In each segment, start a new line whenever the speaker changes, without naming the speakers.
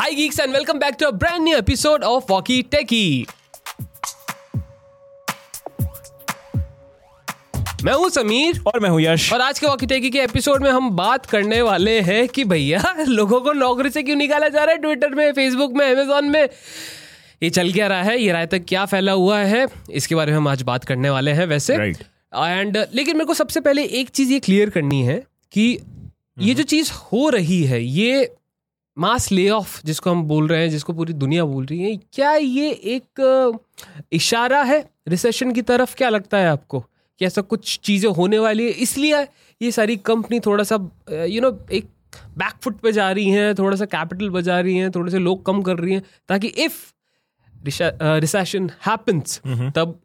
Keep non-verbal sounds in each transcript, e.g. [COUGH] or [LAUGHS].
Hi geeks and welcome back to a brand new episode of Walkie Techie. मैं हूँ समीर।
और मैं हूँ यश।
और आज के वॉकी टेकी के एपिसोड में हम बात करने वाले हैं कि भैया लोगों को नौकरी से क्यों निकाला जा रहा है ट्विटर में फेसबुक में अमेजोन में? ये चल क्या रहा है? ये राय तक क्या फैला हुआ है? इसके बारे में हम आज बात करने वाले हैं वैसे।
And Right.
एंड लेकिन मेरे को सबसे पहले एक चीज़ ये क्लियर करनी है कि ये जो चीज़ हो रही है ये मास ले ऑफ़ जिसको हम बोल रहे हैं जिसको पूरी दुनिया बोल रही है क्या ये एक इशारा है? रिसेशन की तरफ़ क्या लगता है आपको? कि ऐसा कुछ चीज़ें होने वाली है? इसलिए ये सारी कंपनी थोड़ा सा यू नो एक बैकफुट पे जा रही हैं थोड़ा सा कैपिटल बजा रही हैं थोड़े से लोग कम कर रही हैं ताकि इफ़ रिसेशन हैपन्स तब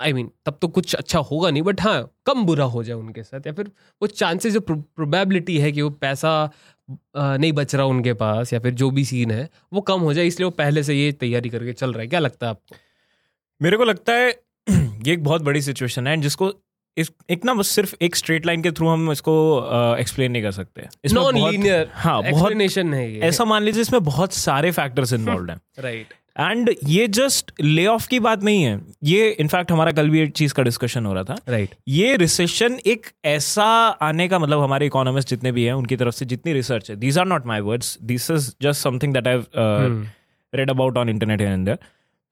आई I मीन mean, तब तो कुछ अच्छा होगा नहीं बट हाँ कम बुरा हो जाए उनके साथ या फिर वो चांसेस जो प्रोबेबिलिटी है कि वो पैसा नहीं बच रहा उनके पास या फिर जो भी सीन है वो कम हो जाए इसलिए वो पहले से ये तैयारी करके चल रहा है। क्या लगता है आपको?
मेरे को लगता है [CLEARS THROAT] ये एक बहुत बड़ी सिचुएशन है जिसको इस एक ना बस सिर्फ़ एक स्ट्रेट लाइन के थ्रू हम इसको एक्सप्लेन नहीं कर सकते।
नॉन लीनियर
हाँ बहुत
एक्सप्लेनेशन है
ऐसा मान लीजिए इसमें बहुत सारे फैक्टर्स इन्वॉल्व हैं। [LAUGHS]
राइट
एंड ये जस्ट ले ऑफ़ की बात नहीं है। ये इनफैक्ट हमारा कल भी एक चीज़ का डिस्कशन हो रहा था।
Right right.
ये रिसेशन एक ऐसा आने का मतलब हमारे इकोनॉमिस्ट जितने भी हैं उनकी तरफ़ से जितनी रिसर्च है these are not my words this is just something that I read about on internet and there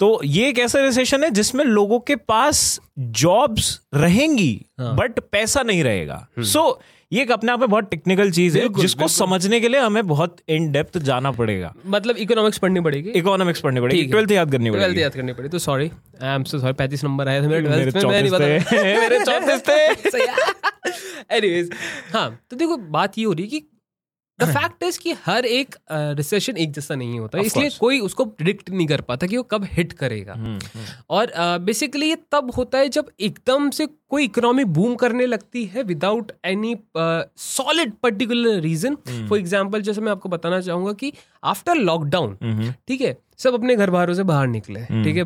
तो ये एक ऐसा रिसेशन है जिसमें लोगों के पास जॉब्स रहेंगी
हाँ।
बट पैसा नहीं रहेगा। सो ये एक अपने आप में बहुत टेक्निकल चीज़ है जिसको
बिल्कुल।
समझने के लिए हमें बहुत इन डेप्थ जाना पड़ेगा।
मतलब इकोनॉमिक्स पढ़नी पड़ेगी?
इकोनॉमिक्स पढ़नी पड़ेगी ट्वेल्थ याद करनी पड़ेगी
ट्वेल्थ
पड़ेगी।
याद करनी पड़ी तो sorry I am so sorry पैंतीस नंबर आया था मेरे
मेरे
12th में मैं नहीं
चौंतीस
बता
थे।
मेरे चौंतीस थे एनीवेज हाँ तो देखो बात ये हो रही है कि द फैक्ट इज़ कि हर एक रिसेशन uh, एक जैसा नहीं होता। इसलिए कोई उसको प्रिडिक्ट नहीं कर पाता कि वो कब हिट करेगा। और बेसिकली ये तब होता है जब एकदम से कोई इकोनॉमी बूम करने लगती है without any solid particular reason for example जैसे मैं आपको बताना चाहूँगा कि आफ्टर लॉकडाउन ठीक है सब अपने घर बारों से बाहर निकले ठीक है।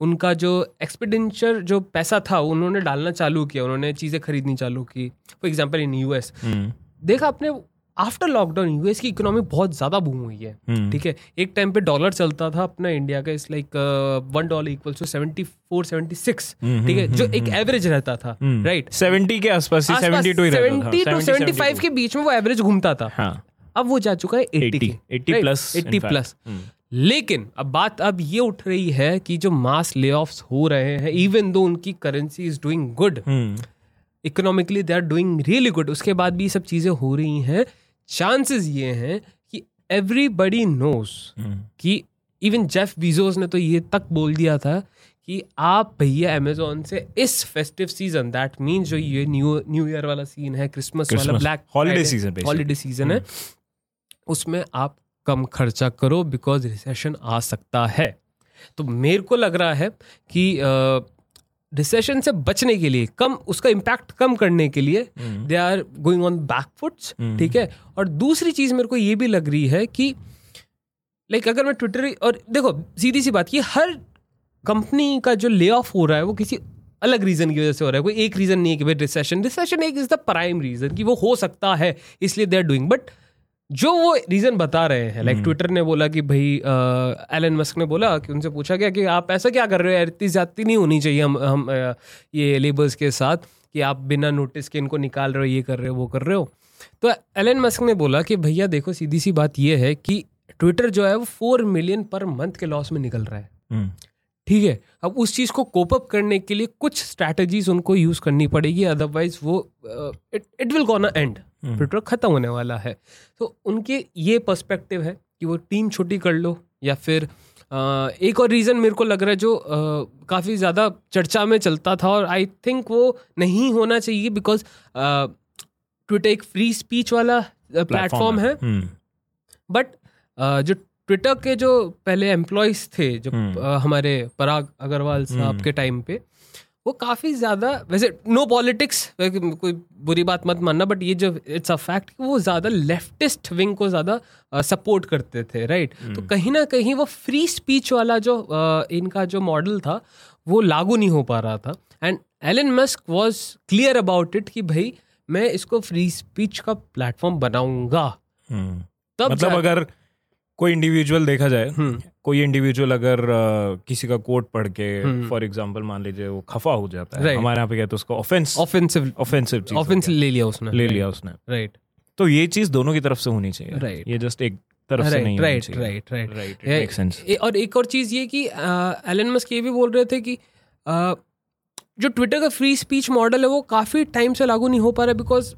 उनका जो एक्सपेंडिचर जो पैसा था उन्होंने डालना चालू किया उन्होंने चीज़ें खरीदनी चालू की। फॉर एग्ज़ाम्पल इन यूएस देखा आपने आफ्टर लॉकडाउन यूएस की इकोनॉमी बहुत ज़्यादा बूम हुई है।
हम्म।
ठीक है? एक टाइम पे डॉलर चलता था अपना इंडिया का इस like one dollar equal to seventy four seventy six ठीक है? जो एक एवरेज रहता था राइट
सेवेंटी के आसपास सेवेंटी टू रहता था।
सेवेंटी फाइव के बीच में वो एवरेज घूमता था।
हाँ।
अब वो जा चुका है 80
80, 80 plus, in
80
fact.
Plus
hmm.
लेकिन अब बात अब ये उठ रही है कि जो मास ले हो रहे हैं इवन दो उनकी currency is doing good
hmm.
Economically they are doing really good उसके बाद भी ये सब चीज़ें हो रही हैं। चांसेस ये हैं कि एवरीबडी नोस
हम्म।
कि इवन जेफ बीजोस ने तो ये तक बोल दिया था कि आप भैया अमेजोन से इस फेस्टिव सीज़न दैट मीन्स जो ये न्यू न्यू ईयर वाला सीन है क्रिसमस वाला black
holiday season
holiday season है उसमें आप कम खर्चा करो बिकॉज़ रिसेशन आ सकता है। तो मेरे को लग रहा है कि रिसेशन से बचने के लिए कम उसका इम्पैक्ट कम करने के लिए they are going on backfoots ठीक है? और दूसरी चीज़ मेरे को ये भी लग रही है कि लाइक like, अगर मैं ट्विटर और देखो सीधी सी बात ये हर कंपनी का जो ले ऑफ़ हो रहा है वो किसी अलग रीजन की वजह से हो रहा है। कोई एक रीजन नहीं है कि भाई रिसेशन रिसेशन एक इज़ द प्राइम रीजन कि वो हो सकता है इसलिए दे आर डूइंग बट जो वो रीजन बता रहे हैं लाइक ट्विटर ने बोला कि भाई एलन मस्क ने बोला कि उनसे पूछा गया कि आप ऐसा क्या कर रहे हो? इतनी ज्यादती नहीं होनी चाहिए हम हम ये लेबर्स के साथ कि आप बिना नोटिस के इनको निकाल रहे हो ये कर रहे हो वो कर रहे हो। तो एलन मस्क ने बोला कि भैया देखो सीधी सी बात ये है कि ट्विटर जो है वो फोर मिलियन पर मंथ के लॉस में निकल रहा है।
हम्म।
ठीक है? अब उस चीज़ को कोप अप करने के लिए कुछ स्ट्रैटेजीज उनको यूज़ करनी पड़ेगी अदरवाइज़ वो it will gonna end Twitter खत्म होने वाला है। तो उनके ये पर्सपेक्टिव है कि वो टीम छोटी कर लो या फिर अ, एक और रीज़न मेरे को लग रहा है जो काफ़ी ज़्यादा चर्चा में चलता था और आई थिंक वो नहीं होना चाहिए बिकॉज़ ट्विटर एक फ्री स्पीच वाला प्लेटफॉर्म है।
हम्म।
बट जो ट्विटर के जो पहले एम्प्लॉयज़ थे जो
हम्म।
अ, हमारे पराग अग्रवाल साहब के टाइम पे वो काफ़ी ज़्यादा वैसे नो पॉलिटिक्स कोई बुरी बात मत मानना बट ये जो इट्स अ फैक्ट वो ज़्यादा लेफ्टिस्ट विंग को ज़्यादा सपोर्ट करते थे राइट तो कहीं ना कहीं वो फ्री स्पीच वाला जो अ, इनका जो मॉडल था वो लागू नहीं हो पा रहा था। And Elon Musk was clear about it कि भाई मैं इसको फ्री स्पीच का प्लेटफॉर्म बनाऊँगा।
हम्म।
तब
मतलब अगर कोई इंडिविजुअल देखा जाए
हम्म।
कोई इंडिविजुअल अगर अ, किसी का कोट पढ़ के
हम्म।
फॉर एग्जांपल मान लीजिए वो खफा हो जाता है
Right.
हमारे यहाँ पे कहते हैं उसको ऑफेंस
ऑफेंसिव
ऑफेंसिव चीज़
ऑफेंस ले लिया उसने।
ले लिया उसने।
राइट
तो ये चीज़ दोनों की तरफ़ से होनी चाहिए।
Right.
ये जस्ट एक तरफ़ से नहीं
right right right right
right
और एक और चीज़ ये कि एलन मस्क ये भी बोल रहे थे कि जो ट्विटर का फ्री स्पीच मॉडल है वो काफ़ी टाइम से लागू नहीं हो पा रहा बिकॉज़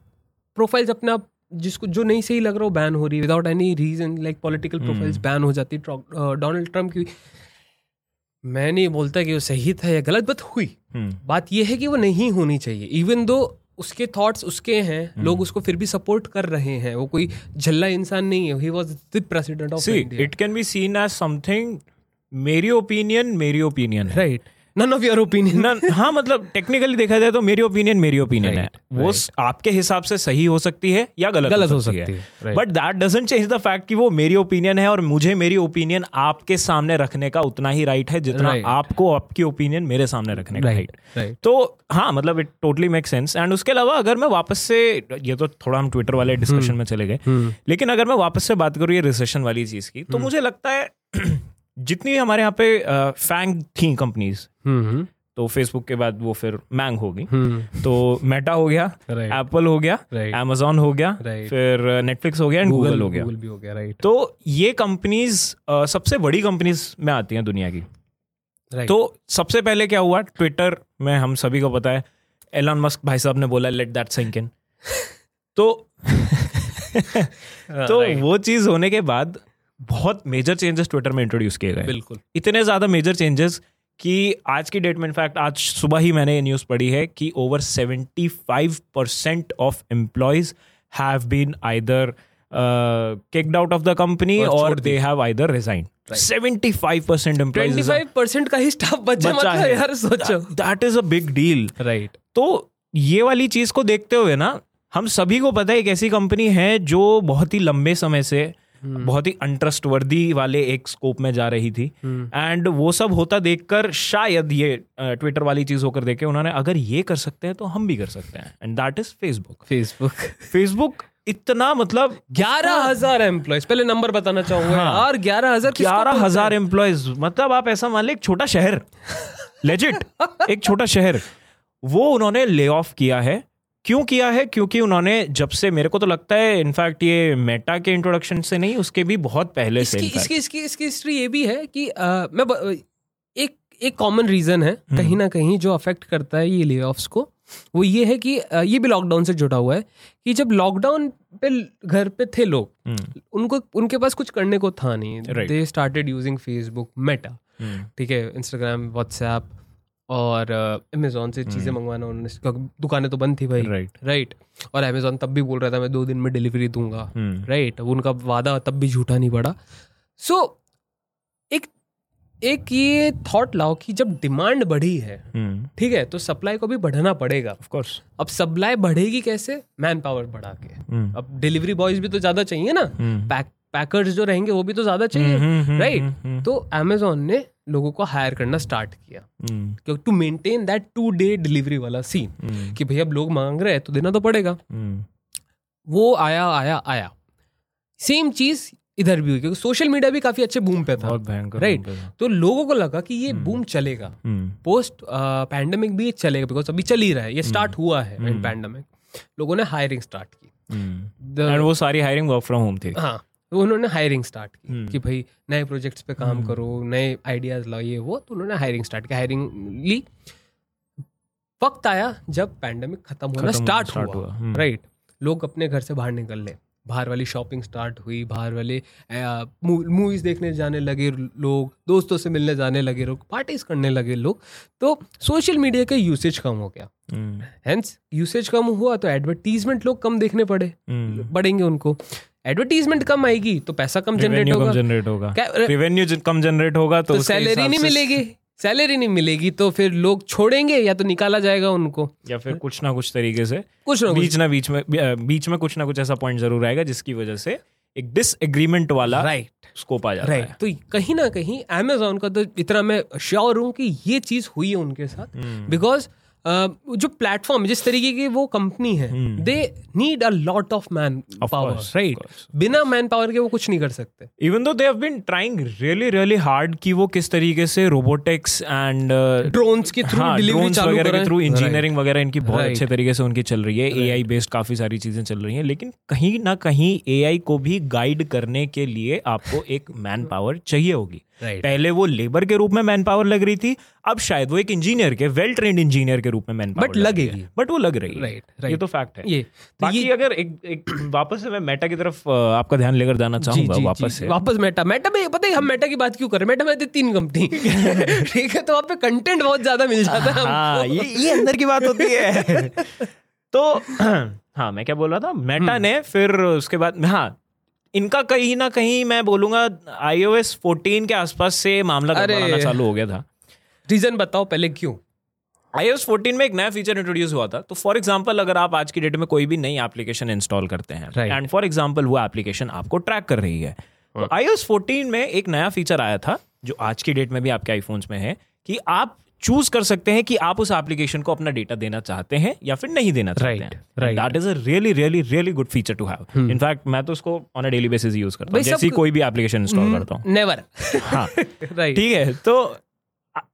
प्रोफाइल्स अपने आप जिसको जो नहीं सही लग रहा हो बैन हो रही है। Without any reason like political profiles ban हो जाती डोनाल्ड ट्रंप की। मैं नहीं बोलता कि वो सही था या गलत बट हुई। बात यह है कि वो नहीं होनी चाहिए। इवन दो उसके थॉट्स उसके हैं लोग उसको फिर भी सपोर्ट कर रहे हैं। वो कोई झल्ला इंसान नहीं है। He was the president of India
it can be seen as something मेरी ओपिनियन मेरी opinion
right none of your opinion
हाँ मतलब टेक्निकली देखा जाए तो मेरी ओपिनियन मेरी ओपिनियन right, है।
Right,
वो आपके हिसाब से सही हो सकती है या गलत
गलत हो
सकती
सकती
है
है,
but that doesn't change the fact कि वो मेरी ओपिनियन है और मुझे मेरी ओपिनियन आपके सामने रखने का उतना ही राइट है जितना
Right.
आपको आपकी ओपिनियन मेरे सामने रखने का
राइट
राइट
राइट
तो हाँ मतलब it totally make sense and उसके अलावा अगर मैं वापस से ये तो थोड़ा हम ट्विटर वाले डिस्कशन में चले गए। लेकिन अगर मैं वापस से बात करूँ ये रिसेशन वाली चीज़ की तो मुझे लगता है [CLEARS THROAT] जितनी हमारे यहाँ पे फैंग थी कंपनीज़
हम्म
तो फेसबुक के बाद वो फिर मैंग होगी
हम्म।
तो मेटा हो गया एप्पल हो गया amazon हो गया फिर नेटफ्लिक्स हो गया एंड गूगल हो गया।
भी हो गया राइट
तो ये कंपनीज़ सबसे बड़ी कंपनीज़ में आती हैं दुनिया की। तो सबसे पहले क्या हुआ? ट्विटर में हम सभी को पता है एलन मस्क भाई साहब ने बोला लेट दैट सिंक इन तो [LAUGHS] तो वो चीज़ होने के बाद बहुत मेजर चेंजेस ट्विटर में इंट्रोड्यूस किए गए
बिल्कुल।
इतने ज़्यादा मेजर चेंजेस कि आज की डेट में इनफैक्ट आज सुबह ही मैंने ये न्यूज़ पढ़ी है कि over 75 percent of employees have been either kicked out of the company
और
they have either resign 75 percent
twenty five percent का ही स्टाफ बचा
बचा
मतलब
है।
यार सोचो।
That is a big deal
right
तो ये वाली चीज़ को देखते हुए ना हम सभी को पता है एक ऐसी कंपनी है जो बहुत ही लंबे समय से बहुत ही अनट्रस्टवर्दी वाले एक स्कोप में जा रही थी। एंड वो सब होता देखकर शायद ये ट्विटर वाली चीज़ होकर देखे उन्होंने अगर ये कर सकते हैं तो हम भी कर सकते हैं। And that is Facebook
Facebook
Facebook इतना मतलब
ग्यारह हज़ार एम्प्लॉयज़ पहले नंबर बताना चाहूँगा
हाँ।
और ग्यारह हज़ार
ग्यारह हज़ार एम्प्लॉयज़ मतलब आप ऐसा मान लें एक छोटा शहर। [LAUGHS] लेजिट एक छोटा शहर। वो उन्होंने ले ऑफ़ किया है। क्यों किया है? क्योंकि उन्होंने जब से मेरे को तो लगता है इनफैक्ट ये मेटा के इंट्रोडक्शन से नहीं उसके भी बहुत पहले
इसकी,
से इसकी
इसकी इसकी इसकी हिस्ट्री ये भी है कि अ, मैं ब- एक एक कॉमन रीजन है
हम्म।
कहीं ना कहीं जो अफेक्ट करता है ये ले को वो ये है कि अ, ये भी लॉकडाउन से जुड़ा हुआ है कि जब लॉकडाउन पे घर पे थे लोग
हम्म,
उनको उनके पास कुछ करने को था नहीं. They started using Facebook Meta ठीक है इंस्टाग्राम व्हाट्सएप और अमेजोन से चीज़ें मंगवाना उन्होंने दुकानें तो बंद थी भाई।
Right.
राइट और अमेजोन तब भी बोल रहा था मैं दो दिन में डिलीवरी दूँगा।
हम्म,
राइट अब उनका वादा तब भी झूठा नहीं पड़ा। सो so, एक एक ये थॉट लाओ कि जब डिमांड बढ़ी है
हम्म,
ठीक है तो सप्लाई को भी बढ़ना पड़ेगा।
Of course.
अब सप्लाई बढ़ेगी कैसे? मैन पावर बढ़ा के।
हम्म,
अब डिलीवरी बॉयज़ भी तो ज़्यादा चाहिए ना।
हम्म,
पैक पैकर्स जो रहेंगे वो भी तो ज़्यादा
हम्म, हम्म,
चाहिए
हम्म,
राइट
हम्म,
तो अमेजोन ने लोगों को हायर करना स्टार्ट किया। क्योंकि to maintain that two day delivery वाला सीन
हम्म,
कि भैया अब लोग मांग रहे हैं तो देना तो पड़ेगा।
हम्म,
वो आया आया आया। सेम चीज़ इधर भी हुई क्योंकि सोशल मीडिया भी काफ़ी अच्छे बूम पे था। राइट तो लोगों को लगा कि ये बूम चलेगा।
हम्म,
पोस्ट पैंडेमिक भी चलेगा बिकॉज़ अभी चल ही रहा है। ये स्टार्ट हुआ है पैंडेमिक लोगों ने हायरिंग स्टार्ट की।
वो सारी हायरिंग वर्क फ्रॉम होम थी।
हाँ। उन्होंने हायरिंग स्टार्ट की
हम्म।
कि भाई नए प्रोजेक्ट्स पे काम करो नए आइडियाज़ लाओ ये वो तो उन्होंने हायरिंग स्टार्ट की हायरिंग ली। वक्त आया जब पैंडेमिक खत्म होना स्टार्ट हुआ
हुआ, हम्म।
राइट लोग अपने घर से बाहर निकल ले। बाहर वाली शॉपिंग स्टार्ट हुई बाहर वाले मूवीज़ देखने जाने लगे लोग दोस्तों से मिलने जाने लगे लोग पार्टीज़ करने लगे लोग। तो सोशल मीडिया का यूसेज कम हो गया।
हम्म,
हेंस यूसेज कम हुआ तो एडवर्टीजमेंट लोग कम देखने पड़े
हम्म।
बढ़ेंगे उनको। एडवर्टीजमेंट कम आएगी तो पैसा कम जनरेट होगा।
जनरेट होगा। रेवेन्यू कम जनरेट होगा तो
तो सैलरी नहीं मिलेगी सैलरी नहीं मिलेगी तो फिर लोग छोड़ेंगे या तो निकाला जाएगा उनको?
या फिर कुछ ना कुछ तरीके से।
कुछ ना
बीच ना बीच में बीच में कुछ ना कुछ ऐसा पॉइंट ज़रूर आएगा जिसकी वजह से एक डिसएग्रीमेंट वाला
राइट
स्कोप आ जाता है।
तो कहीं ना कहीं अमेजोन का तो इतना मैं श्योर हूँ कि ये चीज़ हुई है उनके साथ।
हम्म,
बिकॉज़ जो प्लेटफॉर्म जिस तरीके की वो कंपनी है they need a lot of manpower right बिना मैन पावर के वो कुछ नहीं कर सकते।
Even though they have been trying really really hard कि वो किस तरीके से रोबोटिक्स एंड
ड्रोन्स के थ्रू डिलीवरी चालू
वगैरह
करें
के थ्रू इंजीनियरिंग वगैरह इनकी बहुत अच्छे तरीके से उनकी चल रही है। एआई बेस्ड काफ़ी सारी चीज़ें चल रही हैं लेकिन कहीं ना कहीं एआई को भी गाइड करने के लिए आपको एक मैन पावर चाहिए होगी।
राइट
पहले वो लेबर के रूप में मैन पावर लग रही थी अब शायद वो एक इंजीनियर के वेल ट्रेंड इंजीनियर के रूप में मैन पावर
But लगेगी।
बट वो लग रही है।
Right, right.
ये तो फैक्ट है।
ये। तो
बाकी
ये
अगर एक एक वापस से मैं मेटा की तरफ़ आपका ध्यान लेकर जाना चाहूँगा
जी
वापस
जी
से।
वापस मेटा मेटा में पता है हम मेटा की बात क्यों कर रहे हैं? मेटा में तीन कंपनी [LAUGHS] ठीक है तो वहाँ पे कंटेंट बहुत ज़्यादा मिल जाता है
हाँ ये ये अंदर की बात होती है। [LAUGHS] तो [CLEARS THROAT] हाँ मैं क्या बोल रहा था? Meta
hmm.
ने फिर उसके बाद हाँ इनका कहीं ना कहीं मैं बोलूँगा iOS 14 के आसपास से मामला गड़बड़ाना चालू हो गया था।
रीजन बताओ पहले क्यों?
iOS 14 में एक नया फीचर इंट्रोड्यूस हुआ था। तो फॉर एग्जांपल अगर आप आज की डेट में कोई भी नई एप्लीकेशन इंस्टॉल करते हैं एंड फॉर एग्जांपल वो एप्लीकेशन आपको ट्रैक कर रही है तो iOS 14 में एक नया फीचर आया था जो आज की डेट में भी आपके आईफोन्स में है कि आप चूज़ कर सकते हैं कि आप उस एप्लीकेशन को अपना डेटा देना चाहते हैं या फिर नहीं देना चाहते
Right,
हैं।
right.
That is a really really really good feature to have in fact मैं तो उसको on a daily basis use करता हूँ जैसे ही कोई भी एप्लीकेशन इंस्टॉल करता हूँ।
नेवर
हाँ। [LAUGHS]
राइट
ठीक है तो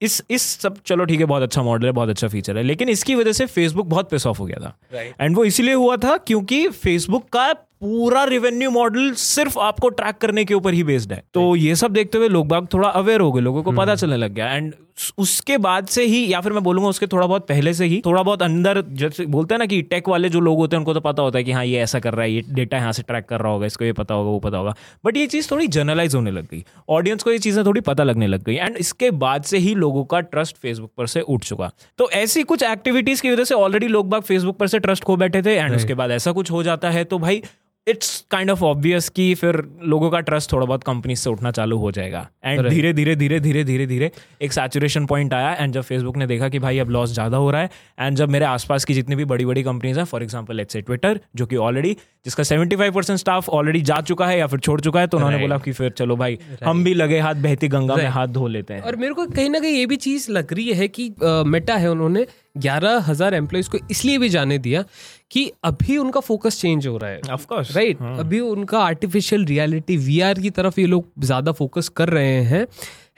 इस इस सब चलो ठीक है बहुत अच्छा मॉडल है बहुत अच्छा फीचर है लेकिन इसकी वजह से फेसबुक बहुत पिस ऑफ़ हो गया था।
राइट
एंड वो इसीलिए हुआ था क्योंकि फेसबुक का पूरा रेवेन्यू मॉडल सिर्फ़ आपको ट्रैक करने के ऊपर ही बेस्ड है। तो ये सब देखते हुए लोग बाग थोड़ा अवेयर हो गए लोगों को पता चलने लग गया। एंड उसके बाद से ही या फिर मैं बोलूँगा उसके थोड़ा बहुत पहले से ही थोड़ा बहुत अंदर जैसे बोलते हैं ना कि टेक वाले जो लोग होते हैं उनको तो पता होता है कि हाँ ये ऐसा कर रहा है ये डेटा यहाँ से ट्रैक कर रहा होगा इसको ये पता होगा वो पता होगा। बट ये चीज़ थोड़ी जनरलाइज होने लग गई। ऑडियंस को ये चीज़ें थोड़ी पता लगने लग गई। एंड इसके बाद से ही लोगों का ट्रस्ट फेसबुक पर से उठ चुका। तो ऐसी कुछ एक्टिविटीज़ की वजह से ऑलरेडी लोग बाग फेसबुक पर से ट्रस्ट खो बैठे थे। एंड उसके बाद ऐसा कुछ हो जाता है तो भाई इट्स काइंड ऑफ़ ऑब्वियस कि फिर लोगों का ट्रस्ट थोड़ा बहुत कंपनी से उठना चालू हो जाएगा। एंड धीरे धीरे धीरे धीरे धीरे धीरे एक सैचुरेशन पॉइंट आया एंड जब फेसबुक ने देखा कि भाई अब लॉस ज़्यादा हो रहा है एंड जब मेरे आसपास की जितनी भी बड़ी बड़ी कंपनीज़ हैं for example let's say Twitter जो कि ऑलरेडी जिसका 75% परसेंट स्टाफ ऑलरेडी जा चुका है या फिर छोड़ चुका है तो उन्होंने बोला कि फिर चलो भाई हम भी लगे हाथ बहती गंगा में हाथ धो लेते हैं।
और मेरे को कहीं ना कहीं ये भी चीज़ लग रही है कि मेटा है उन्होंने ग्यारह हज़ार एम्प्लॉयज़ को इसलिए भी जाने दिया कि अभी उनका फोकस चेंज हो रहा है।
ऑफ़ कोर्स
राइट अभी उनका आर्टिफिशियल रियलिटी वीआर की तरफ़ ये लोग ज़्यादा फोकस कर रहे हैं।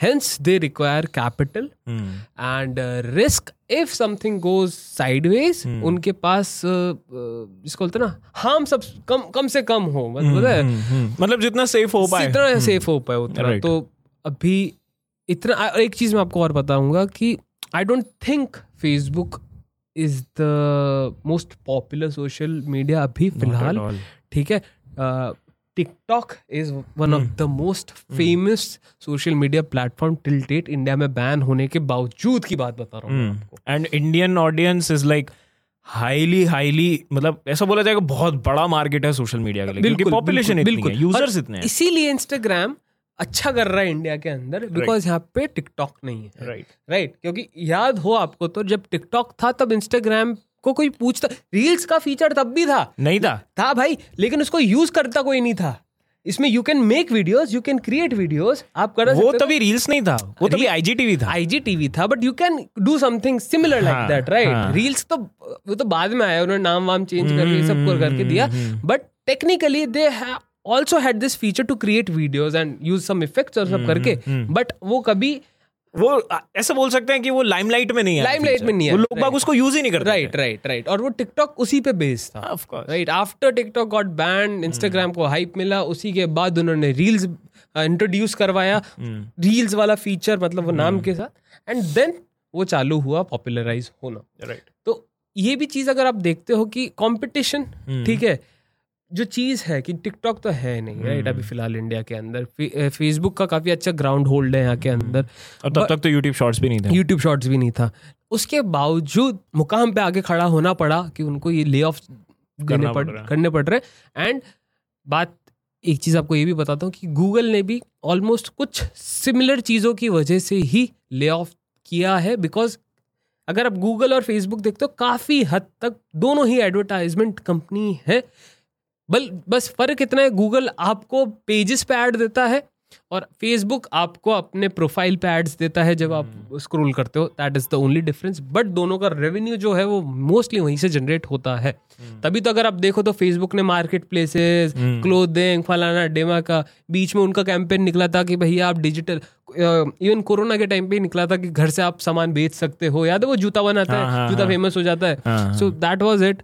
Hence they require capital and risk if something goes sideways उनके पास uh, uh, जिसको बोलते ना हार्म सब कम कम से कम हो। मतलब पता है
मतलब जितना सेफ़ हो पाए।
जितना सेफ़ हो पाए उतना।
Right.
तो अभी इतना एक चीज़ मैं आपको और बताऊँगा कि I don't think Facebook is the most popular social media अभी फ़िलहाल। ठीक है? TikTok is one of the most famous social media platform till date India में बैन होने के बावजूद की बात बता रहा हूँ
and Indian audience is like highly highly मतलब ऐसा बोला जाएगा बहुत बड़ा मार्केट है सोशल मीडिया के लिए क्योंकि पॉपुलेशन इतनी है यूज़र्स इतने हैं।
इसीलिए इंस्टाग्राम अच्छा कर रहा है इंडिया के अंदर बिकॉज़ right. यहाँ पे टिकटॉक नहीं है।
Right right.
Right right. क्योंकि याद हो आपको तो जब टिकटॉक था तब इंस्टाग्राम को कोई पूछता रील्स का फीचर तब भी था।
नहीं था।
था भाई लेकिन उसको यूज़ करता कोई नहीं था। इसमें you can make videos you can create videos आप कर
वो तभी रील्स नहीं था वो तभी आईजीटीवी था।
आईजीटीवी था but you can do something similar like that right. Reels तो वो तो बाद में आया उन्होंने नाम वाम चेंज करके सब कर करके दिया। But technically they also had this feature to create videos and use some effects और सब करके बट वो कभी
वो ऐसा बोल सकते हैं कि वो लाइमलाइट में नहीं है
Limelight में नहीं है,
वो लोग बाग उसको यूज़ ही नहीं करते
राइट राइट राइट और वो टिकटॉक उसी पे बेस्ड था।
Of course
right after TikTok got banned Instagram को हाइप मिला उसी के बाद उन्होंने रील्स इंट्रोड्यूस करवाया। रील्स वाला फीचर मतलब वो नाम के साथ। एंड देन वो चालू हुआ पॉपुलराइज होना।
राइट
तो ये भी चीज़ अगर आप देखते हो कि कंपटीशन ठीक है जो चीज़ है कि टिकटॉक तो है नहीं राइट अभी फ़िलहाल इंडिया के अंदर। फेसबुक का काफ़ी अच्छा ग्राउंड होल्ड है यहाँ के अंदर।
और तब तक तो यूट्यूब शॉर्ट्स भी नहीं था।
यूट्यूब शॉर्ट्स भी नहीं था। उसके बावजूद मुकाम पे आगे खड़ा होना पड़ा कि उनको ये ले ऑफ़
करना
पड़
है।
करने पड़ रहे एंड बात एक चीज़ आपको ये भी बताता हूँ कि गूगल ने भी ऑलमोस्ट कुछ सिमिलर चीज़ों की वजह से ही ले ऑफ़ किया है बिकॉज़ अगर आप गूगल और फेसबुक देखते हो काफ़ी हद तक दोनों ही एडवर्टाइजमेंट कंपनी है। बल बस फ़र्क इतना है गूगल आपको पेजेस पे ऐड देता है और फेसबुक आपको अपने प्रोफ़ाइल पे एड्स देता है जब आप स्क्रॉल करते हो that is the only difference but दोनों का रेवेन्यू जो है वो मोस्टली वहीं से जनरेट होता है। तभी तो अगर आप देखो तो फेसबुक ने मार्केट प्लेसेस क्लोथिंग फलाना डेमा का बीच में उनका कैंपेन निकला था कि भैया आप डिजिटल इवन कोरोना के टाइम पे ही निकला था कि घर से आप सामान बेच सकते हो। याद है वो जूता बनाता
हाँ,
है
हाँ,
जूता। फ़ेमस हो जाता है।
हाँ,
सो दैट वॉज़ इट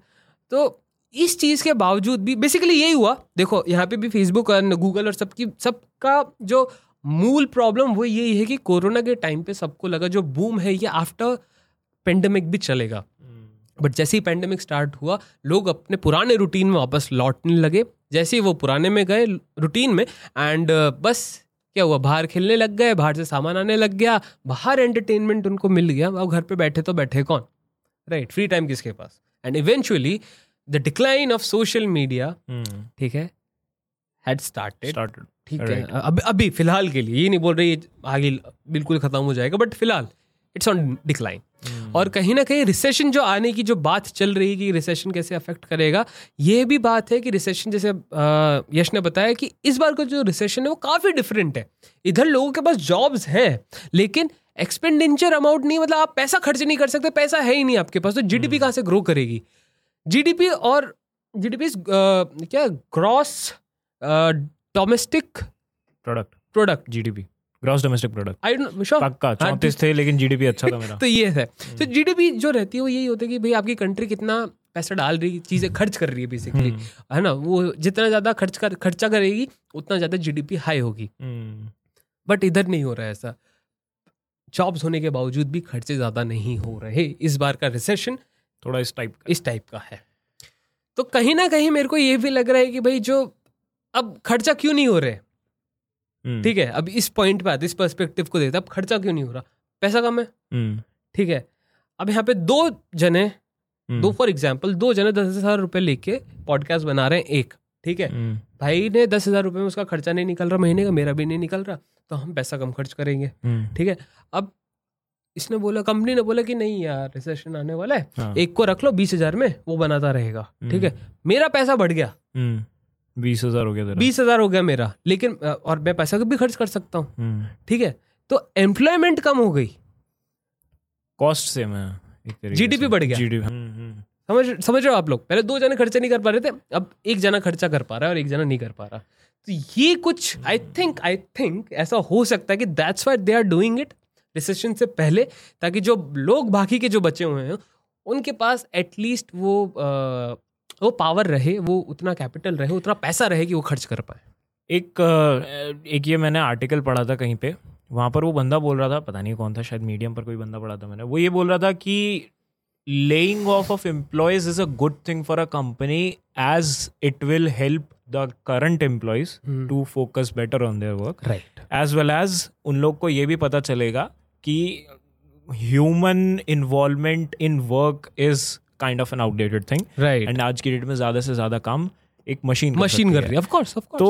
तो इस चीज़ के बावजूद भी बेसिकली यही हुआ। देखो यहाँ पे भी फेसबुक और गूगल और सबकी सबका जो मूल प्रॉब्लम वो यही है कि कोरोना के टाइम पे सबको लगा जो बूम है ये आफ्टर पेंडेमिक भी चलेगा। बट जैसे ही पेंडेमिक स्टार्ट हुआ लोग अपने पुराने रूटीन में वापस लौटने लगे। जैसे ही वो पुराने में गए रूटीन में एंड बस क्या हुआ? बाहर खेलने लग गए बाहर से सामान आने लग गया बाहर एंटरटेनमेंट उनको मिल गया। अब घर पे बैठे तो बैठे कौन? राइट फ्री टाइम किसके पास? And eventually the decline of social media ठीक है हैड स्टार्टेड ठीक है. अभी अभी फ़िलहाल के लिए ये नहीं बोल रही आगे बिल्कुल खत्म हो जाएगा बट फ़िलहाल इट्स ऑन डिक्लाइन और कहीं ना कहीं रिसेशन जो आने की जो बात चल रही है कि रिसेशन कैसे अफेक्ट करेगा ये भी बात है कि रिसेशन जैसे यश ने बताया कि इस बार का जो रिसेशन है वो काफ़ी डिफरेंट है। इधर लोगों के पास जॉब्स हैं लेकिन एक्सपेंडिचर अमाउंट नहीं मतलब आप पैसा खर्च नहीं कर सकते पैसा है ही नहीं आपके पास तो जीडीपी कहाँ से ग्रो करेगी? जीडीपी और जीडीपी क्या gross domestic
product
product
GDP gross domestic product
I don't sure
पक्का चौंतीस थे लेकिन जीडीपी अच्छा था मेरा। [LAUGHS]
तो ये है। तो जीडीपी जो रहती है वो यही होता है कि भाई आपकी कंट्री कितना पैसा डाल रही है चीज़ें खर्च कर रही है बेसिकली है ना? वो जितना ज़्यादा खर्च कर खर्चा करेगी उतना ज़्यादा जीडीपी हाई होगी।
हम्म,
बट इधर नहीं हो रहा है ऐसा। जॉब्स होने के बावजूद भी खर्चे ज़्यादा नहीं हो रहे। इस बार का रिसेशन
थोड़ा इस टाइप का
इस टाइप का है। तो कहीं ना कहीं मेरे को ये भी लग रहा है कि भाई जो अब खर्चा क्यों नहीं हो रहे?
हम्म,
ठीक है अब इस पॉइंट पे आते इस पर्सपेक्टिव को देते अब खर्चा क्यों नहीं हो रहा? पैसा कम है।
हम्म,
ठीक है अब यहाँ पे दो जने
हम्म,
दो फॉर एग्ज़ाम्पल दो जने दस हज़ार रुपए लेके पॉडकास्ट बना रहे हैं एक ठीक है? भाई ने दस हज़ार रुपए में उसका खर्चा नहीं निकल रहा महीने का मेरा भी नहीं निकल रहा तो हम पैसा कम खर्च करेंगे। ठीक है अब इसने बोला कंपनी ने बोला कि नहीं यार रिसेशन आने वाला है।
हाँ,
एक को रख लो बीस हज़ार में वो बनाता रहेगा ठीक है? मेरा पैसा बढ़ गया।
हम्म, बीस हज़ार हो गया तेरा।
बीस हज़ार हो गया मेरा लेकिन और मैं पैसा भी खर्च कर सकता हूँ
हम्म,
ठीक है? तो एम्प्लॉयमेंट कम हो गई।
कॉस्ट से मैं तरीके
बढ़ गया।
हम्म, हम्म,
समझ समझ रहे हो आप लोग? पहले दो जने खर्चा नहीं कर पा रहे थे अब एक जना खर्चा कर पा रहा है और एक जना नहीं कर पा रहा। तो ये कुछ आई थिंक आई थिंक ऐसा हो सकता है कि that's why they are doing it recession से पहले ताकि जो लोग बाकी के जो बचे हुए हैं उनके पास एटलीस्ट वो अ, वो पावर रहे वो उतना कैपिटल रहे उतना पैसा रहे कि वो खर्च कर पाए।
एक एक ये मैंने आर्टिकल पढ़ा था कहीं पे वहाँ पर वो बंदा बोल रहा था पता नहीं कौन था शायद मीडियम पर कोई बंदा पढ़ा था मैंने वो ये बोल रहा था कि laying off off employees is a good thing for a company as it will help the current employees
to
focus better on on work
right
as well as उन लोग को ये भी पता चलेगा कि human involvement in work is kind of an outdated thing
right
and आज की डेट में ज़्यादा से ज़्यादा काम एक मशीन
मशीन कर रही है। ऑफ़ कोर्स ऑफ़
तो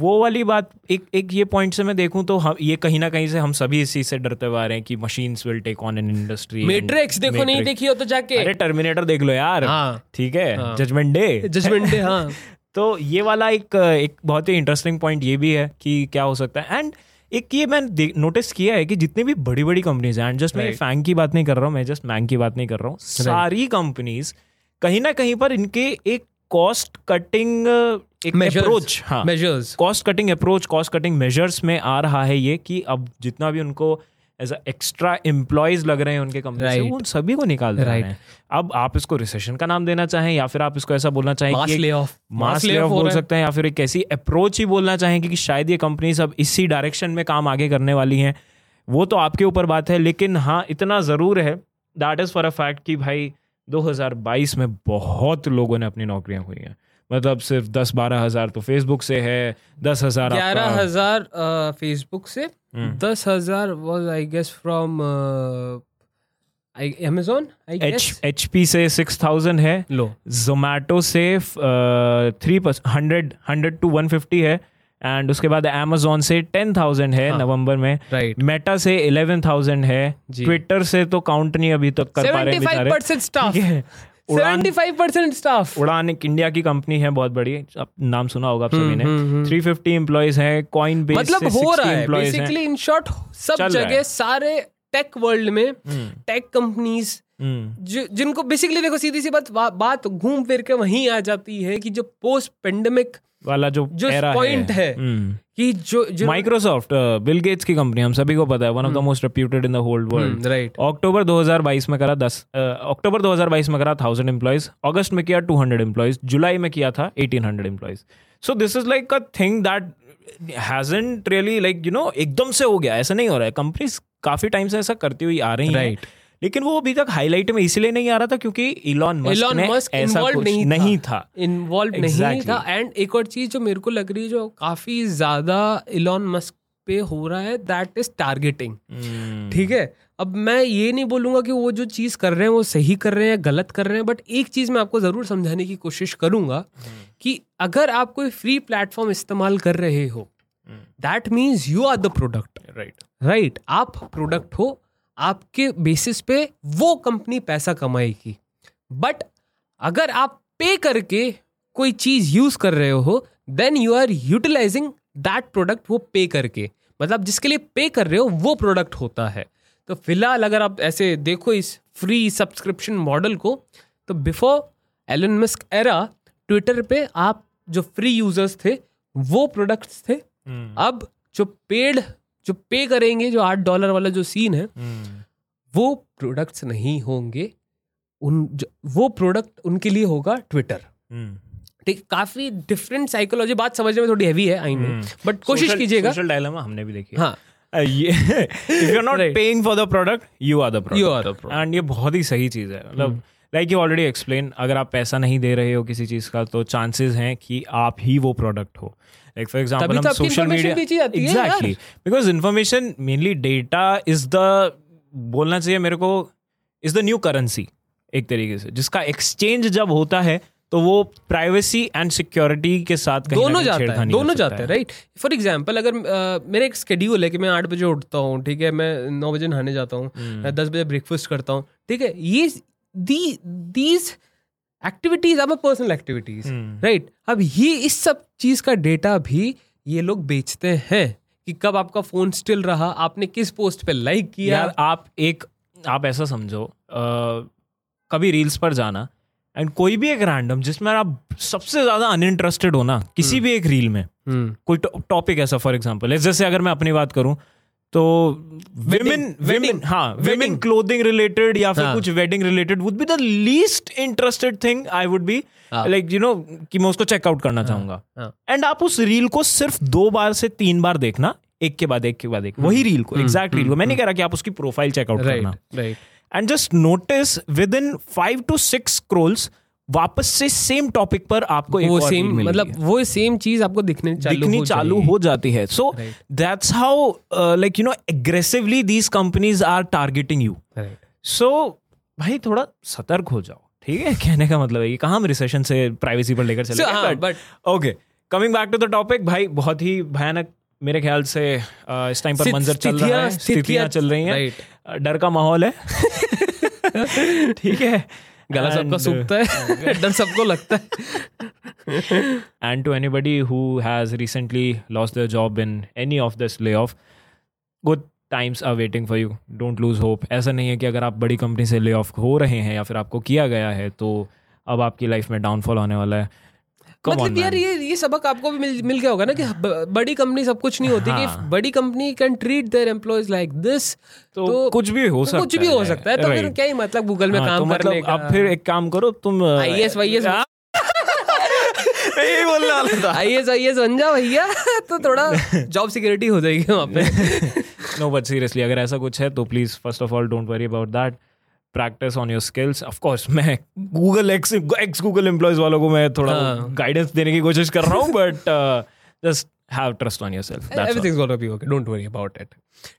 वो वाली बात एक एक ये पॉइंट से मैं देखूँ तो हम ये कहीं ना कहीं से हम सभी इस चीज़ से डरते हुए रहे हैं कि machines will take on an industry
matrix देखो नहीं देखी हो तो जाके।
अरे टर्मिनेटर देख लो यार।
हाँ।
ठीक है?
हाँ।
जजमेंट डे
जजमेंट डे हाँ। [LAUGHS]
तो ये वाला एक एक बहुत ही इंटरेस्टिंग पॉइंट ये भी है कि क्या हो सकता है। एंड एक ये मैंने नोटिस किया है कि जितनी भी बड़ी बड़ी कंपनीज़ हैं एंड जस्ट मैं. फैंग की बात नहीं कर रहा हूँ मैं जस्ट मैंग की बात नहीं कर रहा हूँ। सारी कंपनीज़ कहीं ना कहीं पर इनके एक कॉस्ट कटिंग एक अप्रोच हाँ।
Measures
cost cutting approach cost cutting measures में आ रहा है ये कि अब जितना भी उनको एज एक्स्ट्रा एम्प्लॉयज़ लग रहे हैं उनके कंपनी से
Right.
वो उन सभी को निकाल दे
right.
रहे हैं। अब आप इसको रिसेशन का नाम देना चाहें या फिर आप इसको ऐसा बोलना चाहें
मास ले ऑफ़
मास ले ऑफ़ बोल सकते हैं या फिर एक ऐसी अप्रोच ही बोलना चाहेंगे कि शायद ये कंपनीज़ अब इसी डायरेक्शन में काम आगे करने वाली हैं। वो तो आपके ऊपर बात है लेकिन हाँ इतना ज़रूर है। That is for a fact कि भाई 2022 में बहुत लोगों ने अपनी नौकरियाँ हुई हैं। मतलब सिर्फ़ दस बारह हज़ार तो फेसबुक से है दस हज़ार
ग्यारह हज़ार फेसबुक से
हम्म।
दस हज़ार was I guess from Amazon
H P से सिक्स थाउज़ेंड है
लो।
जोमेटो से three hundred hundred two one fifty है एंड उसके बाद अमेजोन से टेन थाउज़ेंड है
हाँ।
नवंबर में
राइट
मेटा से इलेवन थाउज़ेंड है ट्विटर से तो काउंट नहीं अभी तक कर पा रहे हैं।
सेवेंटी फाइव
बेचारे
परसेंट स्टाफ
ठीक है उड़ान
75% स्टाफ
उड़ान एक इंडिया की कंपनी है बहुत बड़ी। आप नाम सुना होगा आप सभी ने।
Hmm, hmm.
350 एम्प्लॉयज़ हैं कॉइन बेस
मतलब हो रहा है। बेसिकली इन शॉर्ट सब जगह सारे टेक वर्ल्ड में
हम्म,
टेक कंपनीज़
हम्म,
जो जिनको बेसिकली देखो सीधी सी बात बा, बात घूम फिर के वहीं आ जाती है कि जो पोस्ट पेंडेमिक
वाला जो
जो point है,
हम्म।
कि जो
माइक्रोसॉफ्ट बिल गेट्स की कंपनी हम सभी को पता है one of the most reputed in the whole world
right
October 2022 में करा 10 अक्टूबर uh, 2022 में करा 1000 एम्प्लॉयज़ अगस्त में किया 200 एम्प्लॉयज़ जुलाई में किया था 1800 employees so this is like a thing that hasn't really like you know एकदम से हो गया. ऐसा नहीं हो रहा है. कंपनीज़ काफ़ी टाइम से ऐसा करती हुई आ रही हैं.
Right.
लेकिन वो अभी तक हाईलाइट में इसलिए नहीं आ रहा था क्योंकि इलॉन मस्क ने
Musk
ऐसा कुछ
नहीं था।
नहीं था.
Involve
exactly.
नहीं था. एंड एक और चीज़ जो मेरे को लग रही है जो काफ़ी ज़्यादा इलॉन मस्क पे हो रहा है दैट इज़ टारगेटिंग ठीक है? अब मैं ये नहीं बोलूँगा कि वो जो चीज़ कर रहे हैं वो सही कर रहे हैं गलत कर रहे हैं बट एक चीज़ मैं आपको ज़रूर समझाने की कोशिश करूँगा कि अगर आप कोई फ्री प्लेटफॉर्म इस्तेमाल कर रहे हो that means you are the product
right
right आप प्रोडक्ट हो आपके बेसिस पे वो कंपनी पैसा कमाएगी। बट अगर आप पे करके कोई चीज़ यूज़ कर रहे हो then you are utilising that product वो पे करके। मतलब जिसके लिए पे कर रहे हो वो प्रोडक्ट होता है। तो फ़िलहाल अगर आप ऐसे देखो इस फ्री सब्सक्रिप्शन मॉडल को तो before Elon Musk era Twitter पे आप जो फ्री यूज़र्स थे वो प्रोडक्ट्स थे। अब जो पेड जो पे करेंगे जो आठ डॉलर वाला जो सीन है वो प्रोडक्ट्स नहीं होंगे उन वो प्रोडक्ट उनके लिए होगा ट्विटर ठीक काफ़ी डिफरेंट साइकोलॉजी बात समझने में थोड़ी हैवी है आई नो बट कोशिश कीजिएगा।
सोशल डायलेमा हमने भी देखी
हाँ।
ये if you are not paying for the product you are the product. And ये बहुत ही सही चीज़ है। मतलब लाइक यू ऑलरेडी एक्सप्लेन अगर आप पैसा नहीं दे रहे हो किसी चीज़ का तो चांसेस हैं कि आप ही वो प्रोडक्ट हो। लाइक फॉर
एग्ज़ाम्पल
हम social media. Exactly because information mainly data is the बोलना चाहिए मेरे को इज़ द न्यू करेंसी एक तरीके से। जिसका एक्सचेंज जब होता है तो वो प्राइवेसी एंड सिक्योरिटी के साथ कहीं
दोनों जाते हैं दोनों जाते हैं। राइट फॉर एग्ज़ाम्पल अगर अ, मेरा एक स्केड्यूल है कि मैं आठ बजे उठता हूँ ठीक है? मैं नौ बजे नहाने जाता हूँ
हम्म।
दस बजे ब्रेकफास्ट करता हूँ ठीक है? ये the these activities are personal activities. Right अब ये इस सब चीज़ का डेटा भी ये लोग बेचते हैं कि कब आपका फ़ोन स्टिल रहा आपने किस पोस्ट पे लाइक किया?
यार आप एक आप ऐसा समझो अ, कभी रील्स पर जाना एंड कोई भी एक रैंडम जिसमें आप सबसे ज़्यादा अनइंटरेस्टेड हो ना किसी भी एक रील में
हम्म,
कोई टॉपिक ऐसा फॉर एग्ज़ाम्पल जैसे अगर मैं अपनी बात करूँ तो विमेन विमेन हाँ विमेन क्लोथिंग रिलेटेड या फिर
हाँ.
कुछ wedding related would be the least interested thing I would be
हाँ.
लाइक यू नो कि मैं उसको चेकआउट करना चाहूँगा।
हाँ.
एंड आप उस रील को सिर्फ़ दो बार से तीन बार देखना एक के बाद एक के बाद एक वही रील को एग्जैक्ट रील को। मैं नहीं कह रहा कि आप उसकी प्रोफ़ाइल चेकआउट करना। And just notice within five to six scrolls वापस से सेम टॉपिक पर आपको एक
वो
और
सेम मतलब वो सेम चीज़ आपको दिखने चालू
दिखनी
हो
चालू हो जाती है। So that's how like you know aggressively these companies are targeting you so भाई थोड़ा सतर्क हो जाओ ठीक है? कहने का मतलब है ये कहाँ हम रिसेशन से प्राइवेसी पर लेकर चले
but
okay coming back to the topic भाई बहुत ही भयानक मेरे ख्याल से uh, इस टाइम पर मंजर चल रहा है
स्थितियाँ
चल रही हैं। Uh, डर का माहौल है। [LAUGHS] ठीक है?
गला सबका सूखता है एकदम सबको लगता है।
And to anybody who has recently lost the job in any of this layoff good times are waiting for you don't lose hope ऐसा नहीं है कि अगर आप बड़ी कंपनी से ले ऑफ़ हो रहे हैं या फिर आपको किया गया है तो अब आपकी लाइफ में डाउनफॉल होने वाला है।
मतलब यार ये ये सबक आपको भी मिल मिल गया होगा ना कि बड़ी कंपनी सब कुछ नहीं होती
हाँ.
कि बड़ी company can treat their employees like this
तो कुछ भी हो सकता
कुछ भी हो सकता है तो फिर क्या ही मतलब गूगल में
हाँ,
काम
तो मतलब
करने का
अब फिर एक काम करो तुम
IAS वाईएएस
हाँ? यही बोलने वाला था।
आईएएस आईएएस बन जाओ भैया [LAUGHS] तो थोड़ा जॉब सिक्योरिटी हो जाएगी वहाँ पे।
नो बट सीरियसली अगर ऐसा कुछ है तो please first of all don't worry about that practice on your skills of course मैं Google ex ex Google employees वालों को मैं थोड़ा
हाँ.
गाइडेंस देने की कोशिश कर रहा हूँ but just have trust on yourself
everything's gonna be okay don't worry about it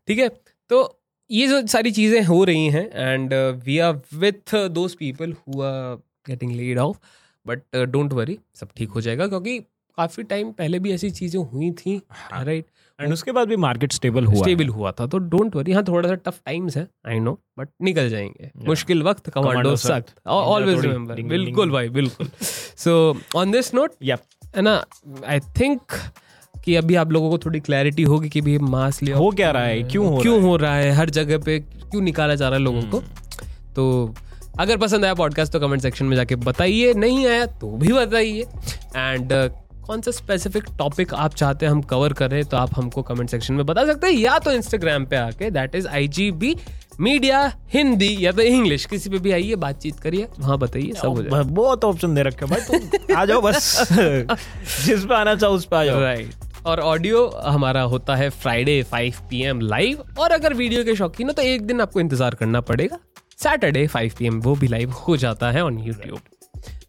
ठीक है? तो ये जो सारी चीज़ें हो रही हैं and we are with those people who are getting laid off but don't worry सब ठीक हो जाएगा क्योंकि काफ़ी टाइम पहले भी ऐसी चीज़ें हुई थी
हाँ।
राइट
एंड उसके बाद भी मार्केट स्टेबल हुआ
स्टेबल हुआ था तो डोंट वरी हाँ थोड़ा सा टफ टाइम्स है आई नो बट निकल जाएँगे। मुश्किल वक्त कमांडो सख्त। ऑलवेज रिमेंबर बिल्कुल भाई बिल्कुल। So on this note. है ना आई थिंक कि अभी आप लोगों को थोड़ी क्लैरिटी होगी कि भी मास लिया
हो क्या रहा है? क्यों हो
क्यों हो? रहा है? हर जगह पे क्यों निकाला जा रहा है लोगों को?
हम्म।
तो अगर पसंद आया पॉडकास्ट तो कमेंट सेक्शन में जाके बताइए। नहीं आया तो भी बताइए। एंड कौन सा स्पेसिफिक टॉपिक आप चाहते हैं हम कवर करें तो आप हमको कमेंट सेक्शन में बता सकते हैं या तो इंस्टाग्राम पे आके that is I G B media Hindi या तो इंग्लिश किसी पे भी आइए बातचीत करिए वहाँ बताइए सब हो जाए
बहुत ऑप्शन दे रखे भाई तुम आ जाओ बस। [LAUGHS] जिस पे आना चाहो उस पे आ जाओ।
राइट और ऑडियो हमारा होता है फ्राइडे 5 पीएम लाइव और अगर वीडियो के शौकीन हो तो एक दिन आपको इंतज़ार करना पड़ेगा। सैटरडे 5 पीएम वो भी लाइव हो जाता है on YouTube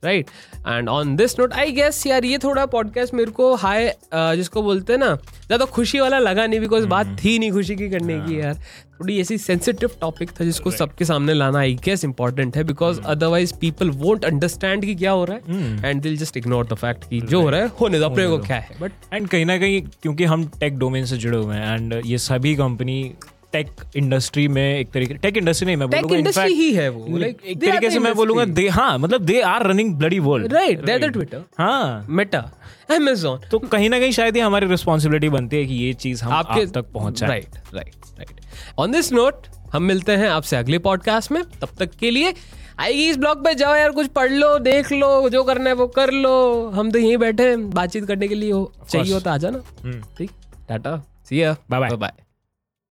right and on this note I guess यार ये थोड़ा पॉडकास्ट मेरे को हाई जिसको बोलते हैं ना ज़्यादा खुशी वाला लगा नहीं बिकॉज़ बात थी नहीं खुशी की करने की यार। थोड़ी ऐसी सेंसिटिव टॉपिक था जिसको सबके सामने लाना आई गेस इंपॉर्टेंट है because otherwise people won't understand कि क्या हो रहा है एंड दिल जस्ट इग्नोर द फैक्ट कि जो हो रहा है होने दो अपने को क्या है? बट
एंड कहीं ना कहीं क्योंकि हम टेक डोमेन से जुड़े हुए हैं एंड ये सभी कंपनी टेक इंडस्ट्री में एक तरीके टेक इंडस्ट्री नहीं मैं
टेक
बोलूँगा
इंडस्ट्री ही है वो लाइक
एक तरीके से मैं बोलूँगा दे हाँ मतलब they are running bloody world
right they the Twitter
हाँ.
मेटा अमेजोन
तो कहीं ना कहीं शायद ये हमारी रिस्पॉन्सिबिलिटी बनती है कि ये चीज़ हम
आपके
आप तक पहुँचाए।
Right right right on this note हम मिलते हैं आपसे अगले पॉडकास्ट में। तब तक के लिए आएगी इस ब्लॉग पे जाओ यार कुछ पढ़ लो देख लो जो करना है वो कर लो। हम तो यहीं बैठे हैं बातचीत करने के लिए हो चाहिए हो तो आ जाना। ठीक? टाटा सी या
Bye bye.
बाय